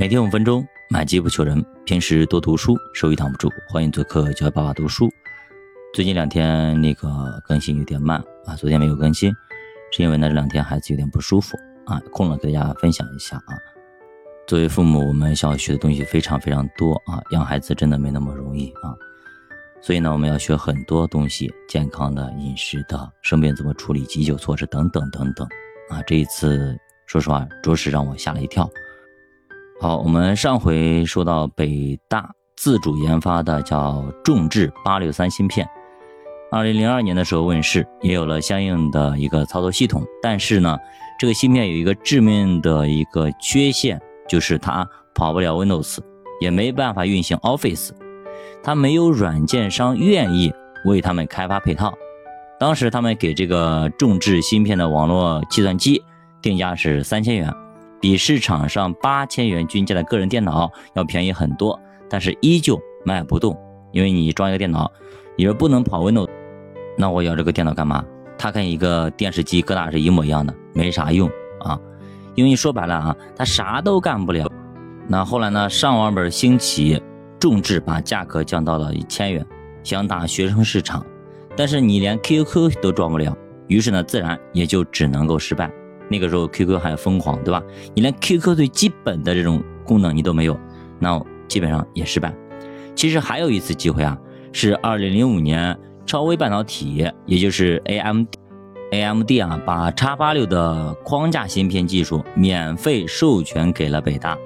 每天五分钟，买机不求人。平时多读书，收益挡不住。欢迎做客教爸爸读书。最近两天那个更新有点慢啊，昨天没有更新，是因为呢这两天孩子有点不舒服啊，空了给大家分享一下啊。作为父母，我们想要学的东西非常非常多啊，养孩子真的没那么容易啊。所以呢，我们要学很多东西，健康的饮食的，生病怎么处理，急救措施等等等等啊。这一次说实话，着实让我吓了一跳。好，我们上回说到北大自主研发的叫众智八六三芯片，二零零二年的时候问世，也有了相应的一个操作系统。但是呢，这个芯片有一个致命的一个缺陷，就是它跑不了 Windows，也没办法运行 Office。它没有软件商愿意为他们开发配套。当时他们给这个众智芯片的网络计算机定价是三千元，比市场上八千元均价的个人电脑要便宜很多，但是依旧卖不动。因为你装一个电脑，你说不能跑 Windows，那我要这个电脑干嘛？它跟一个电视机搁那是一模一样的，没啥用啊。因为说白了啊，它啥都干不了。那后来呢，上网本兴起。众智把价格降到了一千元，想打学生市场，但是你连 QQ 都装不了，于是呢，自然也就只能够失败。那个时候 QQ 还疯狂，对吧？你连 QQ 最基本的这种功能你都没有，那基本上也失败。其实还有一次机会啊，是二零零五年，超微半导体，也就是 AMD，AMD 啊，把叉八六的框架芯片技术免费授权给了北大。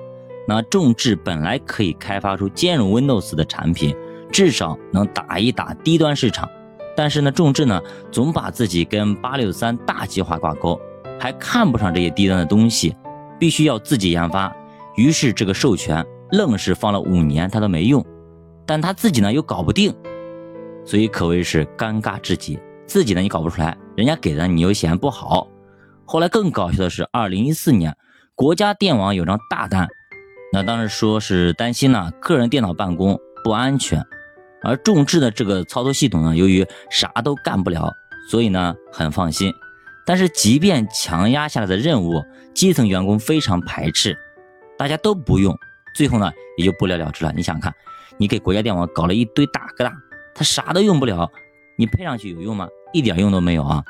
那众志本来可以开发出兼容 Windows 的产品，至少能打一打低端市场。但是呢，众志呢总把自己跟八六三大计划挂钩，还看不上这些低端的东西，必须要自己研发。于是这个授权愣是放了五年，他都没用。但他自己呢又搞不定，所以可谓是尴尬至极。自己呢你搞不出来，人家给的你又嫌不好。后来更搞笑的是，二零一四年国家电网有张大单。那当时说是担心呢，个人电脑办公不安全，而众智的这个操作系统呢，由于啥都干不了，所以呢很放心。但是即便强压下来的任务，基层员工非常排斥，大家都不用，最后呢也就不了了之了。你想看，你给国家电网搞了一堆大哥大，他啥都用不了，你配上去有用吗？一点用都没有啊！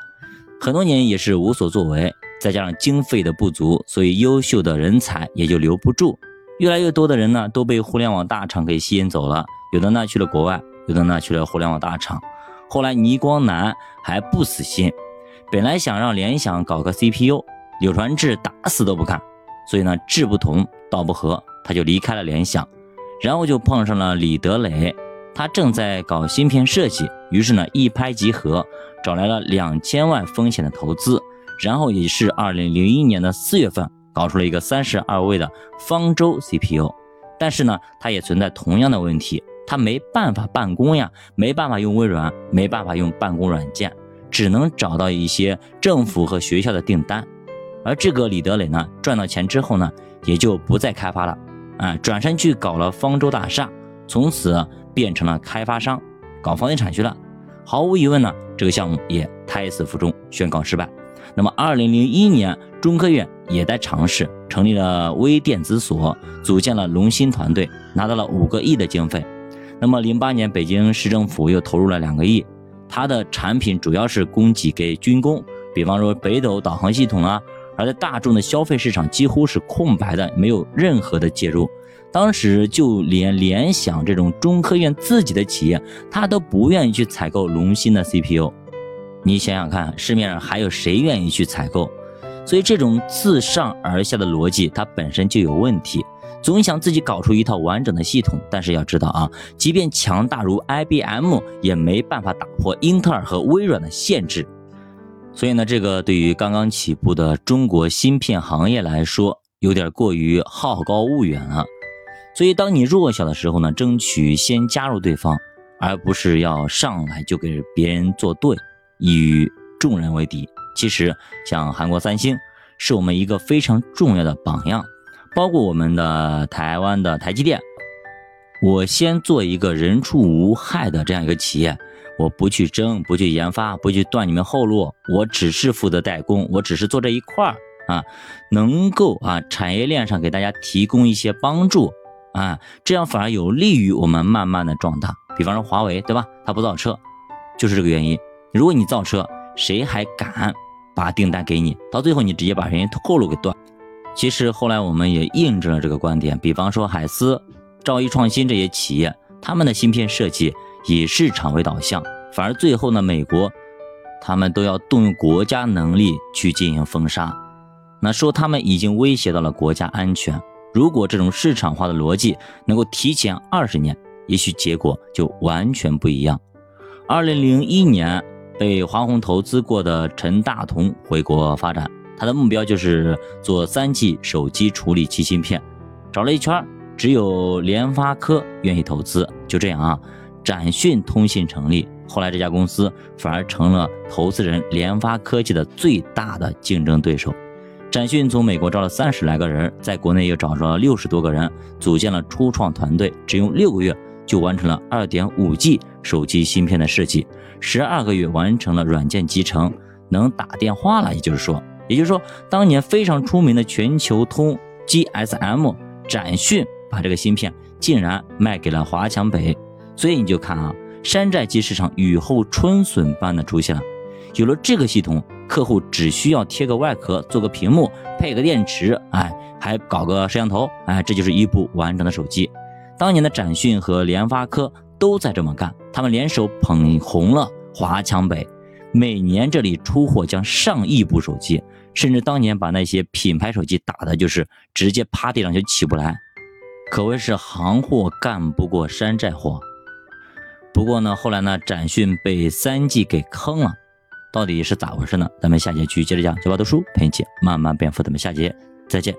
很多年也是无所作为，再加上经费的不足，所以优秀的人才也就留不住。越来越多的人呢都被互联网大厂给吸引走了，有的呢去了国外，有的呢去了互联网大厂。后来倪光南还不死心，本来想让联想搞个 CPU，柳传志打死都不干，所以呢志不同道不合，他就离开了联想，然后就碰上了李德磊，他正在搞芯片设计，于是呢一拍即合，找来了两千万风险的投资，然后也是二零零一年的四月份。搞出了一个三十二位的方舟 CPU，但是呢，它也存在同样的问题，它没办法办公呀，没办法用微软，没办法用办公软件，只能找到一些政府和学校的订单。而这个李德磊呢，赚到钱之后呢，也就不再开发了，啊，转身去搞了方舟大厦，从此变成了开发商，搞房地产去了。毫无疑问呢，这个项目也胎死腹中，宣告失败。那么，二零零一年，中科院也在尝试成立了微电子所，组建了龙芯团队，拿到了五个亿的经费。那么，零八年，北京市政府又投入了两个亿，它的产品主要是供给给军工，比方说北斗导航系统啊。而在大众的消费市场几乎是空白的，没有任何的介入。当时就连联想这种中科院自己的企业，它都不愿意去采购龙芯的 CPU。你想想看，市面上还有谁愿意去采购？所以这种自上而下的逻辑，它本身就有问题。总想自己搞出一套完整的系统，但是要知道啊，即便强大如 IBM，也没办法打破英特尔和微软的限制。所以呢，这个对于刚刚起步的中国芯片行业来说，有点过于好高骛远了。所以，当你弱小的时候呢，争取先加入对方，而不是要上来就给别人作对。与众人为敌，其实像韩国三星是我们一个非常重要的榜样，包括我们的台湾的台积电。我先做一个人畜无害的这样一个企业，我不去争，不去研发，不去断你们后路，我只是负责代工，我只是做这一块儿，啊，能够啊产业链上给大家提供一些帮助啊，这样反而有利于我们慢慢的壮大。比方说华为，对吧？它不造车，就是这个原因。如果你造车，谁还敢把订单给你？到最后你直接把人家后路给断。其实后来我们也印证了这个观点。比方说海思、兆易创新这些企业，他们的芯片设计以市场为导向，反而最后呢，美国他们都要动用国家能力去进行封杀。那说他们已经威胁到了国家安全。如果这种市场化的逻辑能够提前二十年，也许结果就完全不一样。二零零一年被华虹投资过的陈大同回国发展，他的目标就是做三 G 手机处理器芯片，找了一圈，只有联发科愿意投资。就这样啊，展讯通信成立，后来这家公司反而成了投资人联发科技的最大的竞争对手。展讯从美国招了三十来个人，在国内又找了六十多个人，组建了初创团队，只用六个月。就完成了二点五 G 手机芯片的设计，十二个月完成了软件集成，能打电话了。也就是说，也就是说，当年非常出名的全球通 GSM 展讯把这个芯片竟然卖给了华强北。所以你就看啊，山寨机市场雨后春笋般的出现了。有了这个系统，客户只需要贴个外壳，做个屏幕，配个电池，哎，还搞个摄像头，哎，这就是一部完整的手机。当年的展讯和联发科都在这么干，他们联手捧红了华强北，每年这里出货将上亿部手机，甚至当年把那些品牌手机打的就是直接趴地上就起不来，可谓是行货干不过山寨货。不过呢，后来呢，展讯被三 G 给坑了，到底是咋回事呢？咱们下节继续接着讲，九八读书陪你一起慢慢变富，咱们下节再见。